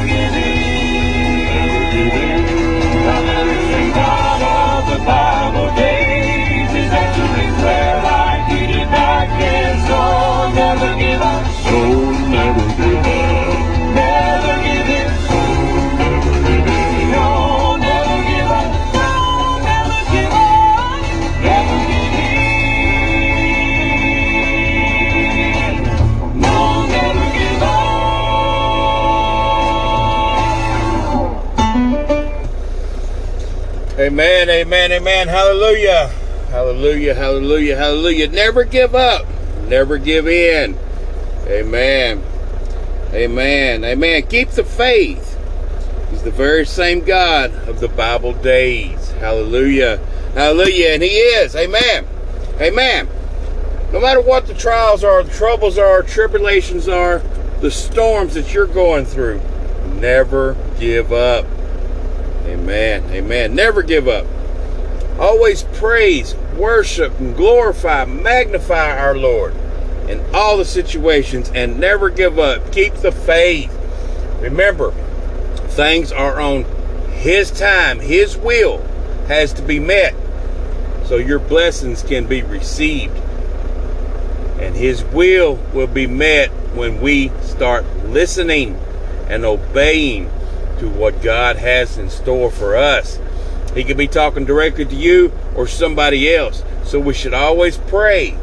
Never give Hallelujah. Hallelujah, hallelujah, hallelujah. Never give up. Never give in. Amen. Amen. Amen. Keep the faith. He's the very same God of the Bible days. Hallelujah. Hallelujah. And He is. Amen. Amen. No matter what the trials are, the troubles are, tribulations are, the storms that you're going through, never give up. Amen. Amen. Never give up. Always praise, worship, and glorify, magnify our Lord in all the situations and never give up. Keep the faith. Remember, things are on His time, His will has to be met so your blessings can be received. And His will will be met when we start listening and obeying to what God has in store for us. He could be talking directly to you or somebody else. So we should always pray.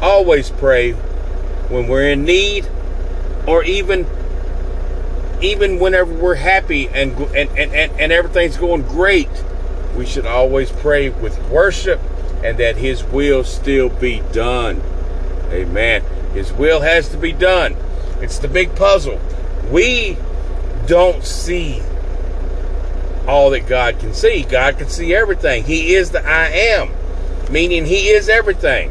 Always pray when we're in need or even even whenever we're happy and and, and, and, everything's going great. We should always pray with worship and that his will still be done. Amen. His will has to be done. It's the big puzzle. We don't see all that God can see. God can see everything. He is the I am, meaning He is everything.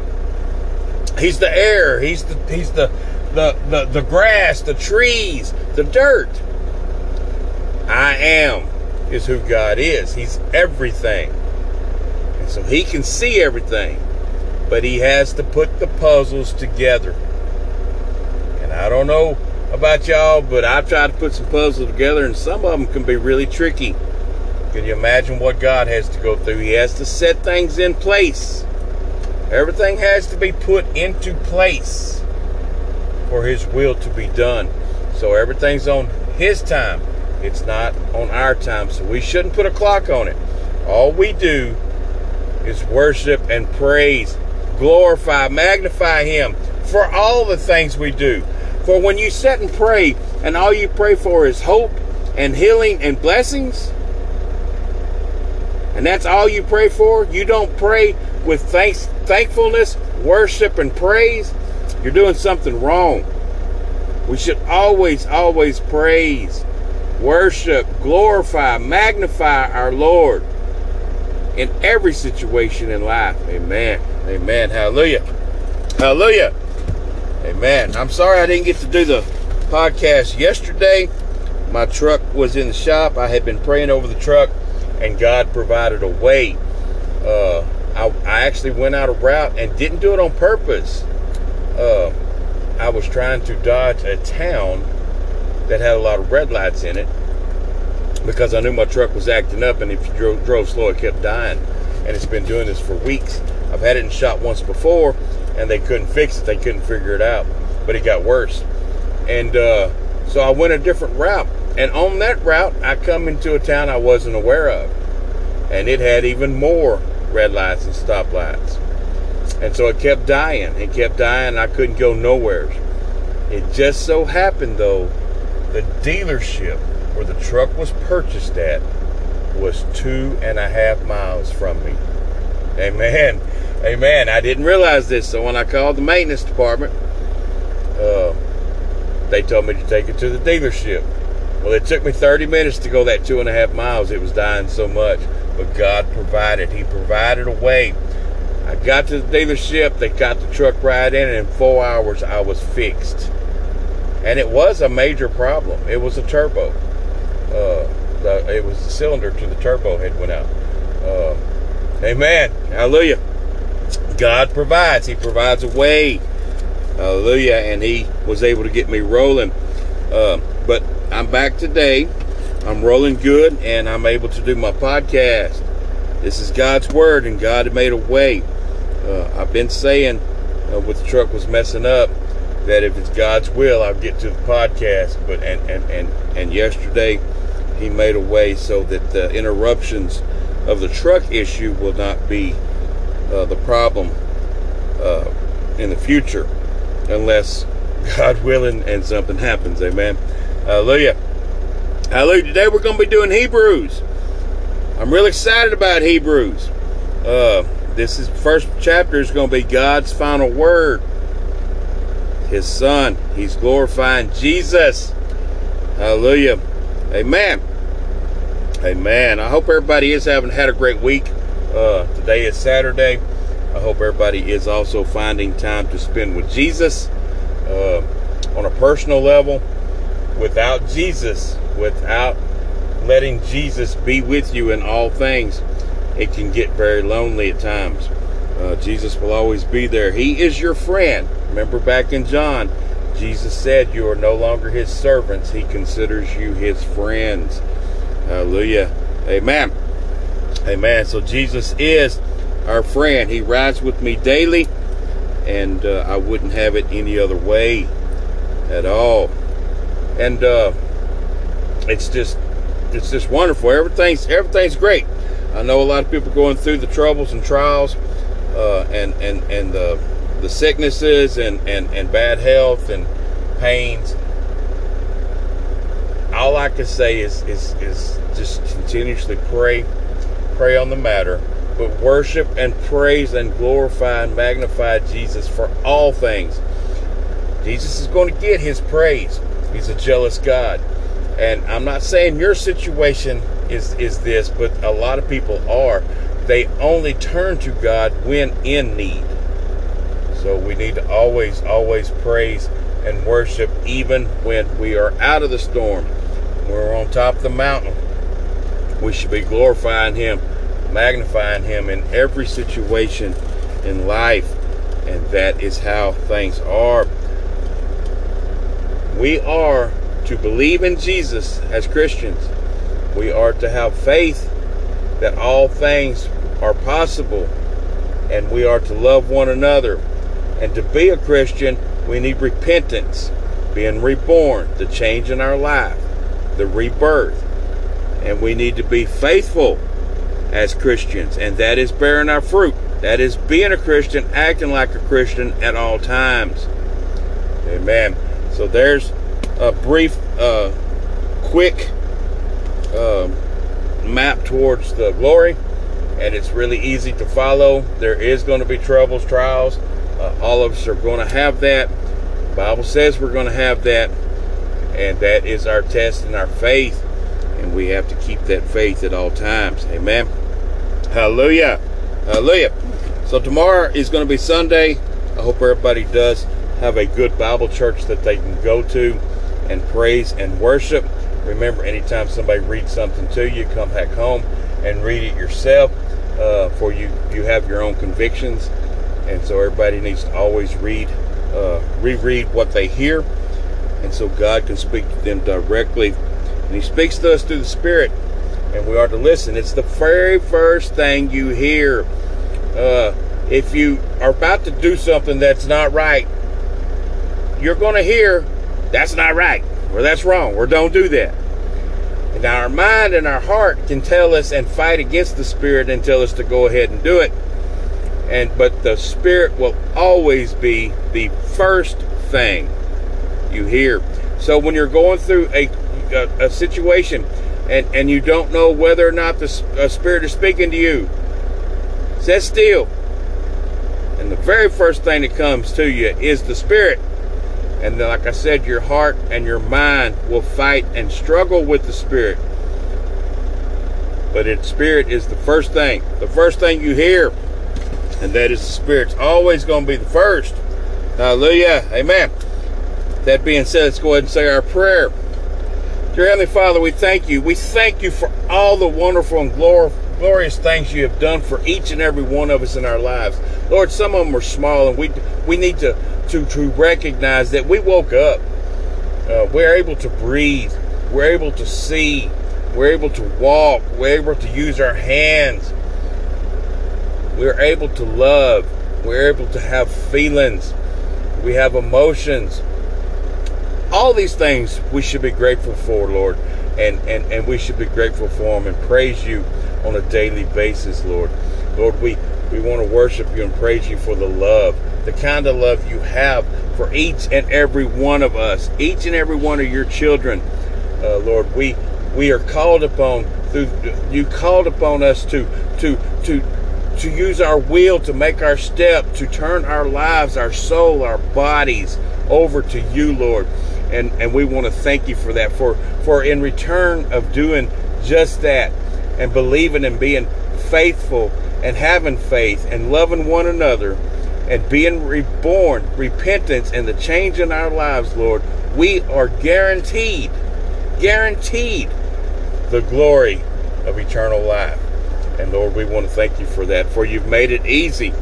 He's the air. He's the He's the the the, the grass, the trees, the dirt. I am is who God is. He's everything. And so He can see everything, but He has to put the puzzles together. And I don't know about y'all, but I've tried to put some puzzles together, and some of them can be really tricky. Can you imagine what God has to go through? He has to set things in place. Everything has to be put into place for His will to be done. So everything's on His time. It's not on our time. So we shouldn't put a clock on it. All we do is worship and praise, glorify, magnify Him for all the things we do. For when you sit and pray, and all you pray for is hope and healing and blessings, and that's all you pray for, you don't pray with thanks, thankfulness, worship, and praise, you're doing something wrong. We should always, always praise, worship, glorify, magnify our Lord in every situation in life. Amen. Amen. Hallelujah. Hallelujah. Amen. I'm sorry I didn't get to do the podcast yesterday. My truck was in the shop. I had been praying over the truck, and God provided a way. Uh, I, I actually went out a route and didn't do it on purpose. Uh, I was trying to dodge a town that had a lot of red lights in it because I knew my truck was acting up, and if you drove, drove slow, it kept dying. And it's been doing this for weeks. I've had it in shop once before, and they couldn't fix it. They couldn't figure it out, but it got worse. And uh, so I went a different route. And on that route, I come into a town I wasn't aware of, and it had even more red lights and stoplights. And so it kept dying. It kept dying. And I couldn't go nowhere. It just so happened, though, the dealership where the truck was purchased at was two and a half miles from me. Amen. Amen. I didn't realize this, so when I called the maintenance department, uh, they told me to take it to the dealership. Well, it took me 30 minutes to go that two and a half miles. It was dying so much. But God provided. He provided a way. I got to the dealership. They got the truck right in, and in four hours, I was fixed. And it was a major problem. It was a turbo. Uh, the, it was the cylinder to the turbo had went out. Uh, amen. Hallelujah. God provides. He provides a way. Hallelujah. And He was able to get me rolling. Uh, but I'm back today. I'm rolling good and I'm able to do my podcast. This is God's Word and God made a way. Uh, I've been saying uh, with the truck was messing up that if it's God's will, I'll get to the podcast. But and and and, and yesterday he made a way so that the interruptions of the truck issue will not be uh, the problem uh, in the future unless God willing and something happens. Amen. Hallelujah. Hallelujah. Today we're going to be doing Hebrews. I'm really excited about Hebrews. Uh, this is first chapter is going to be God's final word. His Son. He's glorifying Jesus. Hallelujah. Amen. Amen. I hope everybody is having had a great week. Uh, today is Saturday. I hope everybody is also finding time to spend with Jesus uh, on a personal level. Without Jesus, without letting Jesus be with you in all things, it can get very lonely at times. Uh, Jesus will always be there. He is your friend. Remember back in John, Jesus said, You are no longer his servants. He considers you his friends. Hallelujah. Amen. Amen. So Jesus is our friend. He rides with me daily, and uh, I wouldn't have it any other way at all. And uh, it's just it's just wonderful. Everything's everything's great. I know a lot of people going through the troubles and trials, uh, and and and the the sicknesses and, and, and bad health and pains. All I can say is, is, is just continuously pray, pray on the matter, but worship and praise and glorify and magnify Jesus for all things. Jesus is going to get his praise. He's a jealous God. And I'm not saying your situation is, is this, but a lot of people are. They only turn to God when in need. So we need to always, always praise and worship even when we are out of the storm. We're on top of the mountain. We should be glorifying Him, magnifying Him in every situation in life. And that is how things are. We are to believe in Jesus as Christians. We are to have faith that all things are possible. And we are to love one another and to be a Christian, we need repentance, being reborn, the change in our life, the rebirth. And we need to be faithful as Christians, and that is bearing our fruit. That is being a Christian, acting like a Christian at all times. Amen. So there's a brief, uh, quick uh, map towards the glory, and it's really easy to follow. There is going to be troubles, trials uh, all of us are going to have that. The Bible says we're going to have that, and that is our test and our faith, and we have to keep that faith at all times. Amen. Hallelujah. Hallelujah. So tomorrow is going to be Sunday. I hope everybody does have a good Bible church that they can go to and praise and worship. Remember, anytime somebody reads something to you, come back home and read it yourself. Uh, for you, you have your own convictions and so everybody needs to always read, uh, reread what they hear, And so God can speak to them directly. And He speaks to us through the Spirit, and we are to listen. It's the very first thing you hear. Uh, if you are about to do something that's not right, you're going to hear that's not right, or that's wrong, or don't do that. And our mind and our heart can tell us and fight against the Spirit and tell us to go ahead and do it. And but the Spirit will always be the first thing you hear. So when you're going through a, a, a situation and, and you don't know whether or not the Spirit is speaking to you, sit still. And the very first thing that comes to you is the Spirit. And like I said, your heart and your mind will fight and struggle with the Spirit. But its Spirit is the first thing. The first thing you hear. And that is the Spirit's always going to be the first. Hallelujah. Amen. That being said, let's go ahead and say our prayer. Dear Heavenly Father, we thank you. We thank you for all the wonderful and glorious things you have done for each and every one of us in our lives. Lord, some of them are small, and we we need to to, to recognize that we woke up. Uh, we're able to breathe. We're able to see. We're able to walk. We're able to use our hands. We're able to love. We're able to have feelings. We have emotions all these things we should be grateful for, Lord, and, and, and we should be grateful for them and praise you on a daily basis, Lord. Lord, we, we want to worship you and praise you for the love, the kind of love you have for each and every one of us, each and every one of your children. Uh, Lord, we we are called upon through you called upon us to to to to use our will to make our step, to turn our lives, our soul, our bodies over to you, Lord and and we want to thank you for that for for in return of doing just that and believing and being faithful and having faith and loving one another and being reborn repentance and the change in our lives lord we are guaranteed guaranteed the glory of eternal life. And lord we want to thank you for that for you've made it easy.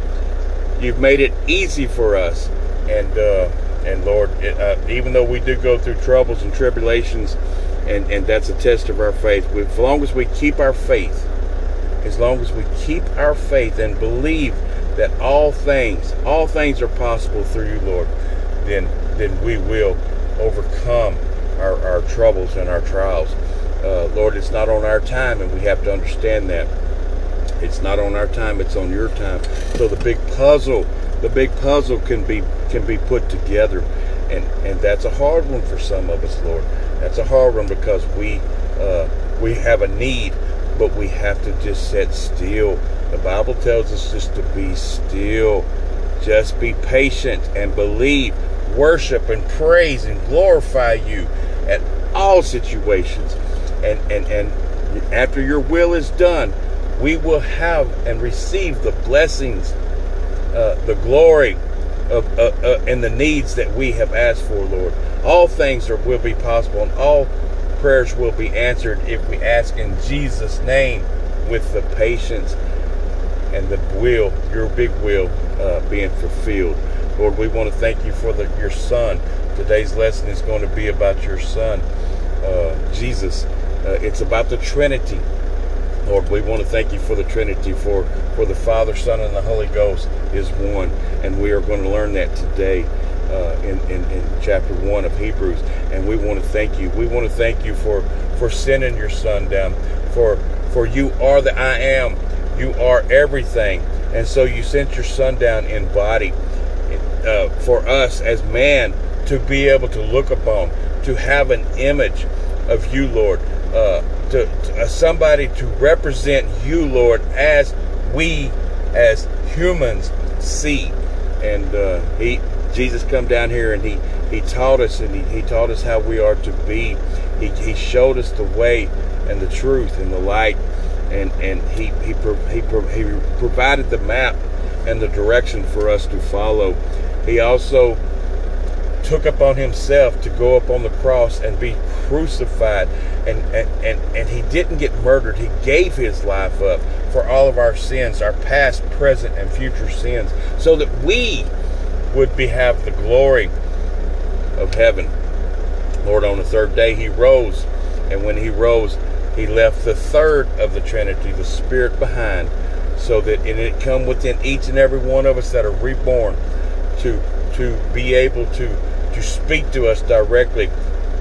You've made it easy for us. And uh and Lord, uh, even though we do go through troubles and tribulations, and, and that's a test of our faith, we, as long as we keep our faith, as long as we keep our faith and believe that all things, all things are possible through you, Lord, then then we will overcome our, our troubles and our trials. Uh, Lord, it's not on our time, and we have to understand that. It's not on our time, it's on your time. So the big puzzle the big puzzle can be can be put together and and that's a hard one for some of us lord that's a hard one because we uh, we have a need but we have to just sit still. The bible tells us just to be still. Just be patient and believe worship and praise and glorify you at all situations. And and and after your will is done we will have and receive the blessings uh, the glory of uh, uh, and the needs that we have asked for, Lord. All things are, will be possible, and all prayers will be answered if we ask in Jesus' name with the patience and the will, your big will, uh, being fulfilled. Lord, we want to thank you for the, your Son. Today's lesson is going to be about your Son, uh, Jesus. Uh, it's about the Trinity. Lord, we want to thank you for the Trinity, for, for the Father, Son, and the Holy Ghost is one. And we are going to learn that today uh, in, in, in chapter 1 of Hebrews. And we want to thank you. We want to thank you for, for sending your Son down. For, for you are the I am. You are everything. And so you sent your Son down in body uh, for us as man to be able to look upon, to have an image of you, Lord. Uh, to, to uh, somebody to represent you, Lord, as we as humans see. And uh, he Jesus come down here and he he taught us and he, he taught us how we are to be. He, he showed us the way and the truth and the light and and he he he, he provided the map and the direction for us to follow. He also took upon himself to go up on the cross and be crucified and, and, and, and he didn't get murdered he gave his life up for all of our sins our past present and future sins so that we would be have the glory of heaven Lord, on the third day he rose. And when he rose, he left the third of the Trinity, the Spirit, behind, so that and it come within each and every one of us that are reborn to to be able to to speak to us directly.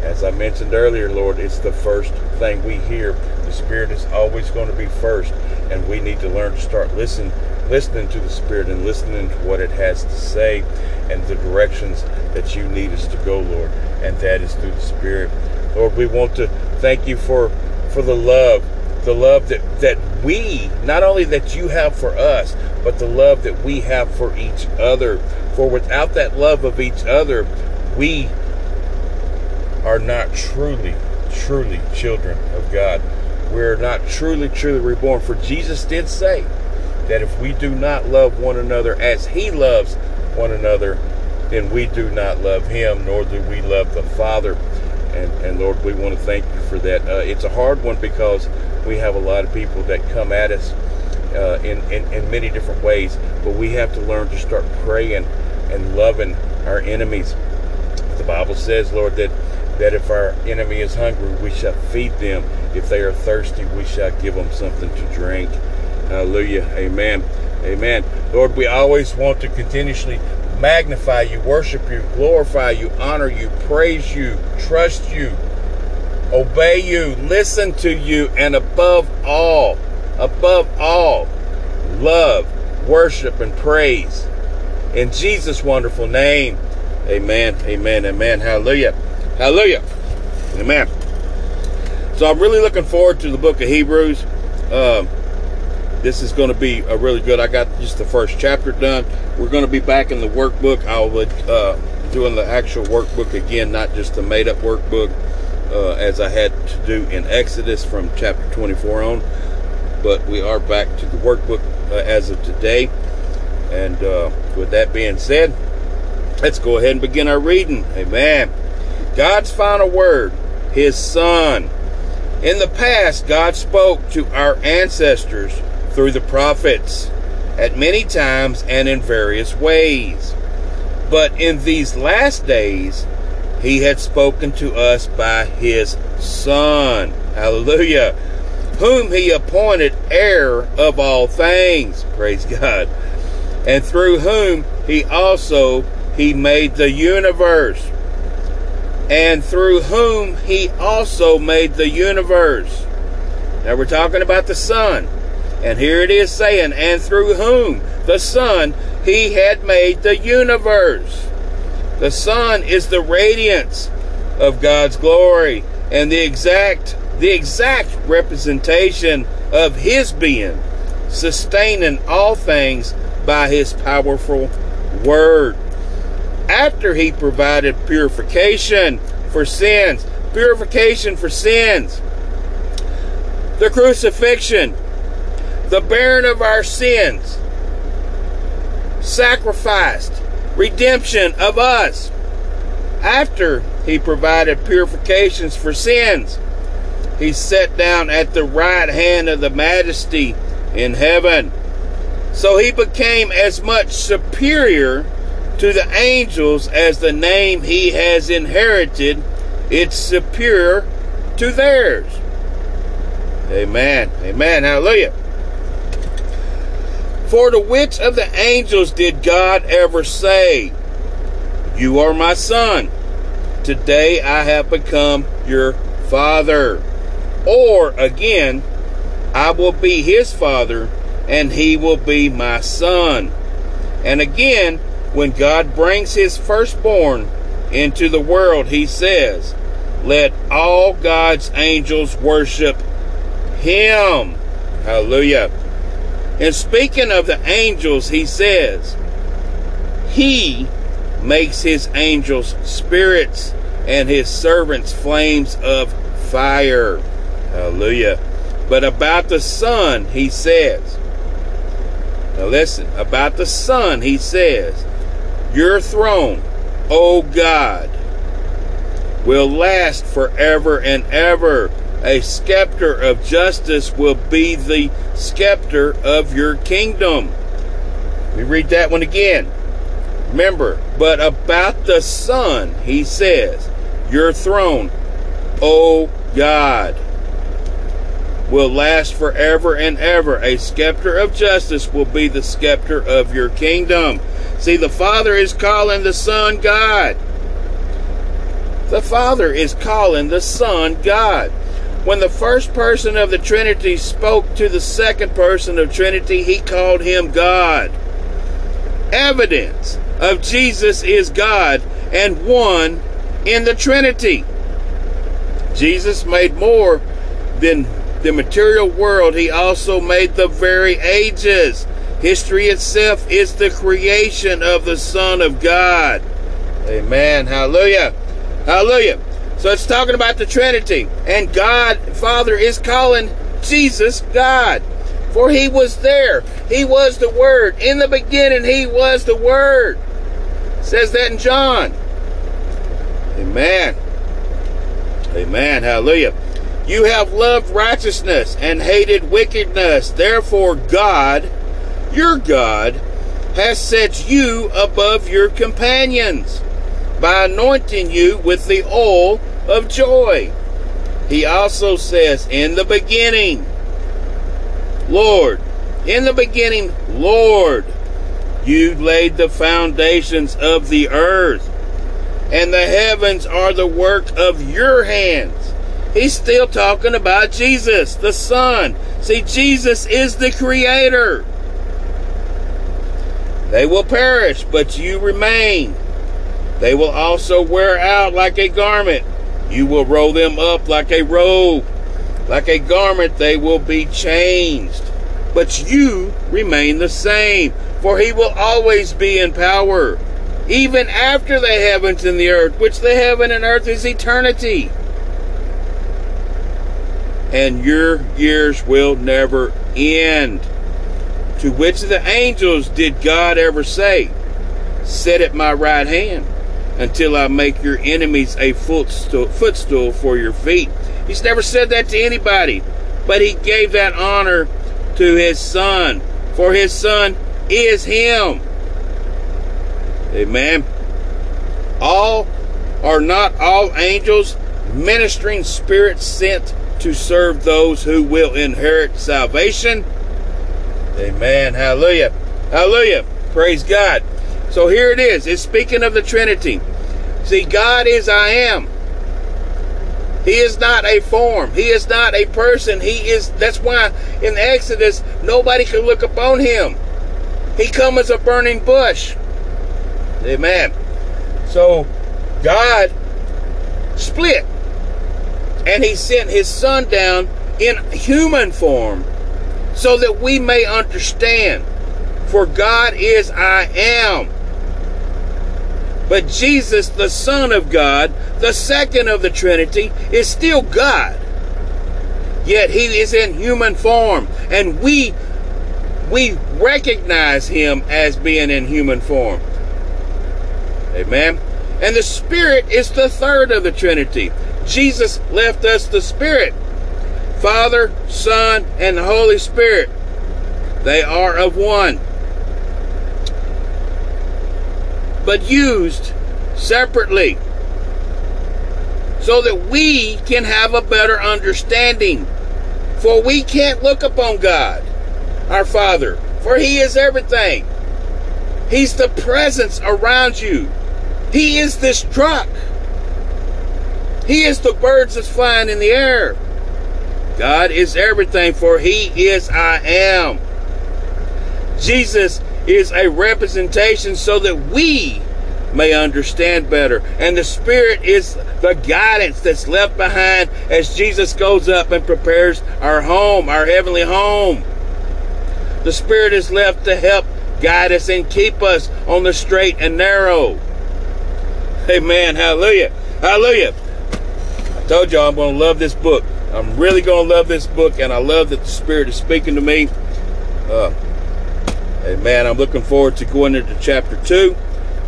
As I mentioned earlier, Lord, it's the first thing we hear. The Spirit is always going to be first, and we need to learn to start listening listening to the Spirit and listening to what it has to say and the directions that you need us to go, Lord. And that is through the Spirit. Lord, we want to thank you for for the love, the love that, that we, not only that you have for us, but the love that we have for each other. For without that love of each other, we are not truly, truly children of God. We're not truly, truly reborn. For Jesus did say that if we do not love one another as He loves one another, then we do not love Him, nor do we love the Father. And, and Lord, we want to thank you for that. Uh, it's a hard one because we have a lot of people that come at us uh, in, in, in many different ways, but we have to learn to start praying and loving our enemies. The Bible says, Lord, that, that if our enemy is hungry, we shall feed them. If they are thirsty, we shall give them something to drink. Hallelujah. Amen. Amen. Lord, we always want to continuously magnify you, worship you, glorify you, honor you, praise you, trust you, obey you, listen to you, and above all, above all, love, worship, and praise. In Jesus' wonderful name, amen, amen, amen. Hallelujah. Hallelujah. Amen. So I'm really looking forward to the book of Hebrews. Um, this is going to be a really good. I got just the first chapter done. We're going to be back in the workbook. I'll be uh, doing the actual workbook again, not just the made up workbook uh, as I had to do in Exodus from chapter 24 on. But we are back to the workbook uh, as of today. And uh, with that being said, let's go ahead and begin our reading. Amen. God's final word, His Son. In the past, God spoke to our ancestors through the prophets at many times and in various ways. But in these last days, he had spoken to us by his Son. Hallelujah. Whom he appointed heir of all things. Praise God. And through whom he also he made the universe. And through whom he also made the universe. Now we're talking about the Son. And here it is saying, and through whom the Son he had made the universe. The Son is the radiance of God's glory and the exact the exact representation of his being, sustaining all things by his powerful word. After he provided purification for sins, purification for sins, the crucifixion, the bearing of our sins, sacrificed, redemption of us. After he provided purifications for sins, he sat down at the right hand of the majesty in heaven. So he became as much superior to the angels as the name he has inherited it's superior to theirs. Amen. Amen. Hallelujah. For to which of the angels did God ever say, You are my son, today I have become your father? Or again, I will be his father, and he will be my son. And again, when God brings his firstborn into the world, he says, Let all God's angels worship him. Hallelujah. And speaking of the angels, he says, He makes his angels spirits and his servants flames of fire. Hallelujah. But about the Son, he says, Now listen, about the Son, he says, Your throne, O God, will last forever and ever a scepter of justice will be the scepter of your kingdom. We read that one again. Remember, but about the Son, he says, your throne, O God, will last forever and ever. A scepter of justice will be the scepter of your kingdom. See, the Father is calling the Son God. The Father is calling the Son God. When the first person of the Trinity spoke to the second person of Trinity, he called him God. Evidence of Jesus is God and one in the Trinity. Jesus made more than the material world, he also made the very ages. History itself is the creation of the Son of God. Amen. Hallelujah. Hallelujah. So it's talking about the Trinity. And God, Father, is calling Jesus God. For he was there. He was the Word. In the beginning, he was the Word. It says that in John. Amen. Amen. Hallelujah. You have loved righteousness and hated wickedness. Therefore, God, your God, has set you above your companions by anointing you with the oil of joy. He also says, In the beginning, Lord, in the beginning, Lord, you laid the foundations of the earth, and the heavens are the work of your hands. He's still talking about Jesus, the Son. See, Jesus is the Creator. They will perish, but you remain. They will also wear out like a garment. You will roll them up like a robe. Like a garment, they will be changed. But you remain the same, for he will always be in power, even after the heavens and the earth, which the heaven and earth is eternity. And your years will never end. To which of the angels did God ever say, Sit at my right hand? until I make your enemies a footstool, footstool for your feet. He's never said that to anybody, but he gave that honor to his son, for his son is him. Amen. All are not all angels, ministering spirits sent to serve those who will inherit salvation. Amen. Hallelujah. Hallelujah. Praise God. So here it is. It's speaking of the Trinity. See, God is I am. He is not a form. He is not a person. He is, that's why in Exodus, nobody could look upon him. He come as a burning bush. Amen. So, God split. And he sent his son down in human form so that we may understand. For God is I am. But Jesus, the Son of God, the second of the Trinity, is still God. Yet he is in human form, and we we recognize him as being in human form. Amen. And the Spirit is the third of the Trinity. Jesus left us the Spirit. Father, Son, and the Holy Spirit. They are of one. but used separately so that we can have a better understanding. For we can't look upon God, our Father, for He is everything. He's the presence around you. He is this truck. He is the birds that's flying in the air. God is everything, for He is I am. Jesus is a representation so that we may understand better. And the Spirit is the guidance that's left behind as Jesus goes up and prepares our home, our heavenly home. The Spirit is left to help guide us and keep us on the straight and narrow. Amen. Hallelujah. Hallelujah. I told y'all I'm going to love this book. I'm really going to love this book, and I love that the Spirit is speaking to me. Uh, man, I'm looking forward to going into chapter two.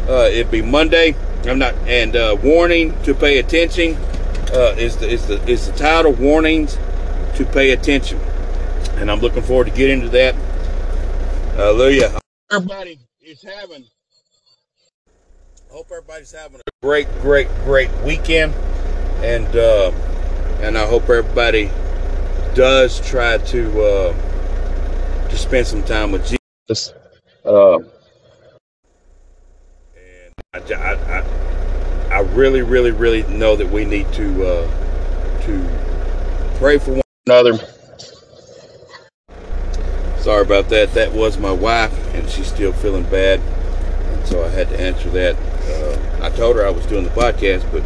Uh, it'll be Monday. I'm not, and uh, warning to pay attention uh, is the is the is the title warnings to pay attention, and I'm looking forward to get into that. Hallelujah. Everybody is having. Hope everybody's having a great, great, great weekend. and uh, and I hope everybody does try to uh, to spend some time with Jesus. Uh, and I, I, I, I really, really, really know that we need to uh, to pray for one another. Sorry about that. That was my wife, and she's still feeling bad, and so I had to answer that. Uh, I told her I was doing the podcast, but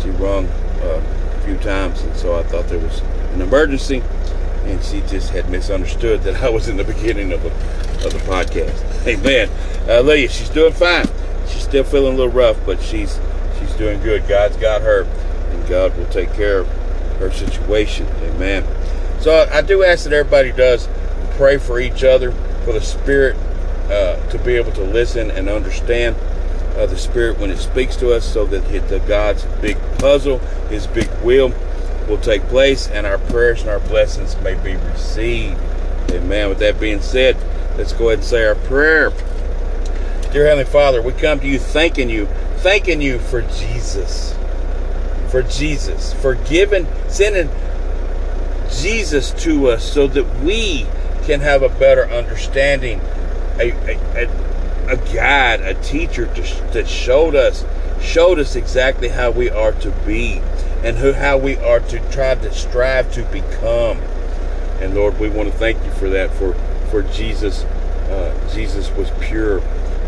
she rung uh, few times, and so I thought there was an emergency, and she just had misunderstood that I was in the beginning of the of the podcast. Amen. Leah, she's doing fine. She's still feeling a little rough, but she's she's doing good. God's got her, and God will take care of her situation. Amen. So I do ask that everybody does pray for each other, for the Spirit uh, to be able to listen and understand uh, the Spirit when it speaks to us, so that the God's big puzzle, His big will, will take place, and our prayers and our blessings may be received. Amen. With that being said, let's go ahead and say our prayer. Dear Heavenly Father, we come to you thanking you, thanking you for Jesus, for Jesus, for giving, sending Jesus to us so that we can have a better understanding, a, a, a, a guide, a teacher to, that showed us, showed us exactly how we are to be and who, how we are to try to strive to become. And Lord, we want to thank you for that, for, for Jesus, uh, Jesus was pure,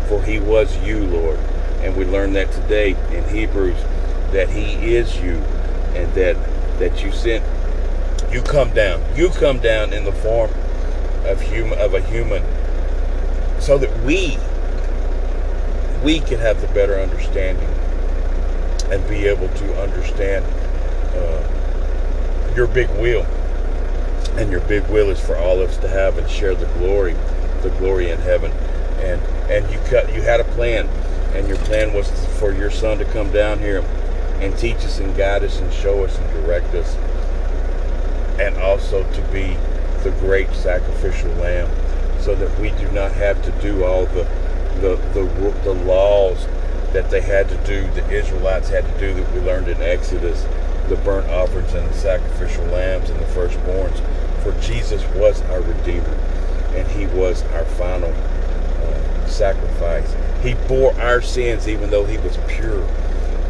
for he was you, Lord. And we learned that today in Hebrews, that he is you, and that, that you sent, you come down, you come down in the form of human of a human so that we we can have the better understanding and be able to understand uh, your big will and your big will is for all of us to have and share the glory the glory in heaven. And and you cut you had a plan. And your plan was for your son to come down here and teach us and guide us and show us and direct us. And also to be the great sacrificial lamb so that we do not have to do all the the, the, the laws that they had to do, the Israelites had to do that we learned in Exodus, the burnt offerings and the sacrificial lambs and the firstborns. For Jesus was our Redeemer, and He was our final uh, sacrifice. He bore our sins even though He was pure.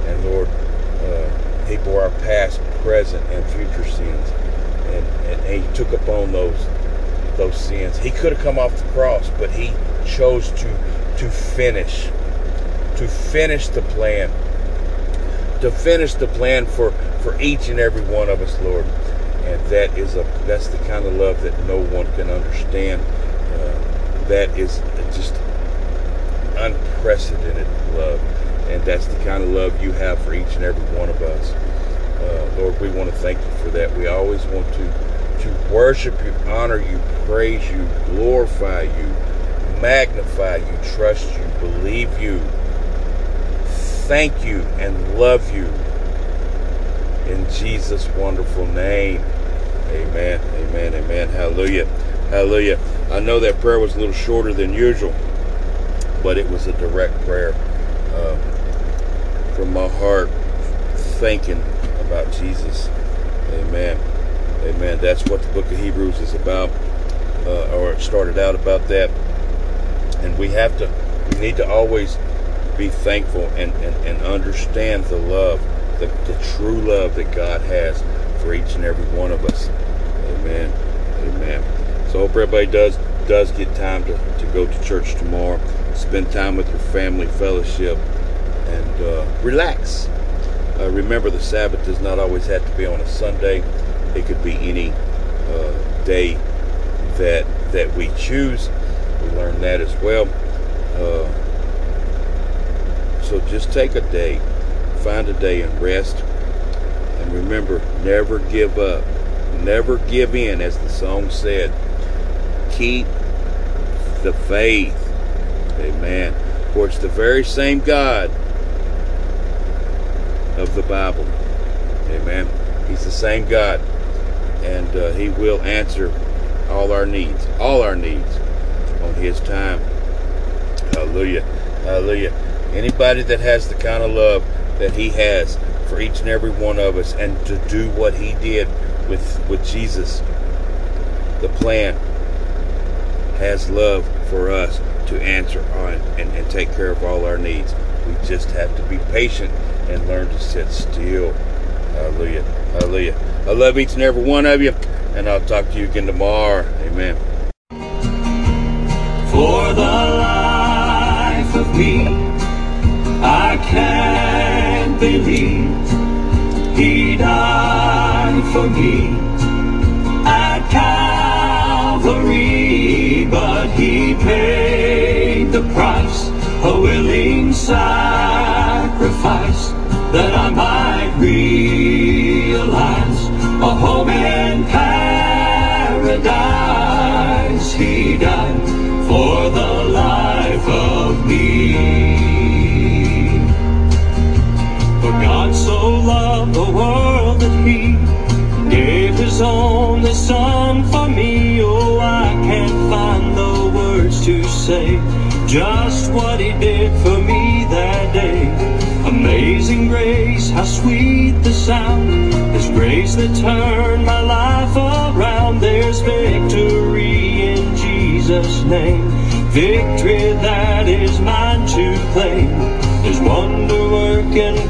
And Lord, uh, He bore our past, present, and future sins and, and he took upon those those sins. He could have come off the cross, but he chose to to finish to finish the plan to finish the plan for for each and every one of us, Lord. And that is a that's the kind of love that no one can understand. Uh, that is just unprecedented love, and that's the kind of love you have for each and every one of us. Uh, Lord, we want to thank you for that. We always want to to worship you, honor you, praise you, glorify you, magnify you, trust you, believe you, thank you, and love you. In Jesus' wonderful name. Amen. Amen. Amen. Hallelujah. Hallelujah. I know that prayer was a little shorter than usual, but it was a direct prayer uh, from my heart, thinking about Jesus. Amen. Amen. That's what the book of Hebrews is about, uh, or it started out about that. And we have to, we need to always be thankful and, and, and understand the love, the, the true love that God has for each and every one of us. Amen. Amen. So I hope everybody does does get time to, to go to church tomorrow. Spend time with your family, fellowship, and uh, relax. Uh, remember, the Sabbath does not always have to be on a Sunday. It could be any uh, day that that we choose. We learned that as well. Uh, so just take a day, find a day and rest. And remember, never give up. Never give in, as the song said. Keep the faith. Amen. For it's the very same God of the Bible. Amen. He's the same God. And uh, He will answer all our needs, all our needs His time. Hallelujah. Hallelujah. Anybody that has the kind of love that He has for each and every one of us and to do what he did with with Jesus. The plan has love for us to answer on and, and take care of all our needs. We just have to be patient and learn to sit still. Hallelujah. Hallelujah. I love each and every one of you, and I'll talk to you again tomorrow. Amen. For the life of me, I can't believe He died for me at Calvary, but He paid the price, a willing sacrifice that I might realize a home in paradise. He died for the life of me. For God so loved the world that He gave His only Son for me. Oh, I can't find the words to say just what He did for me that day. Amazing grace, how sweet the sound. His grace that turned my life name. Victory that is mine to claim. There's wonder working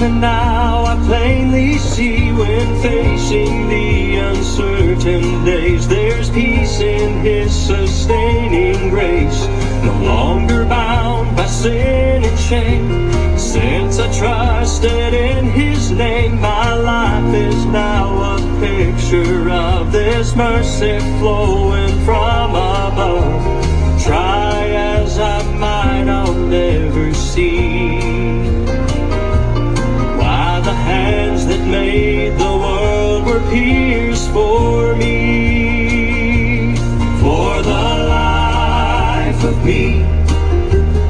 even now I plainly see when facing the uncertain days, there's peace in His sustaining grace. No longer bound by sin and shame. Since I trusted in His name, my life is now a picture of this mercy flowing from. Pierced for me. For the life of me,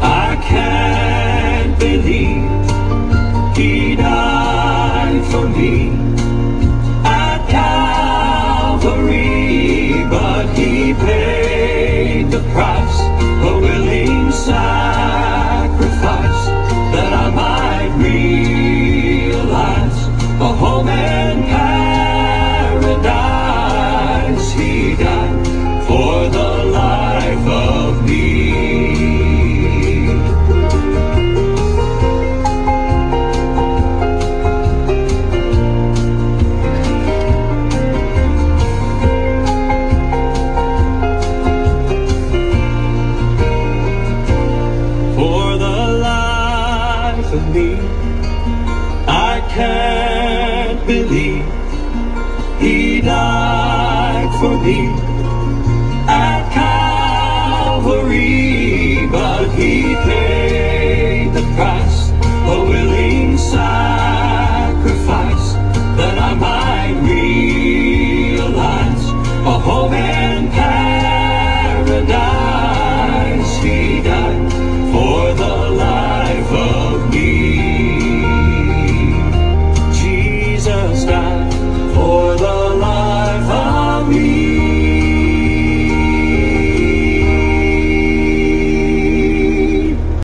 I can't believe He died for me at Calvary, but He paid the price, a willing sacrifice,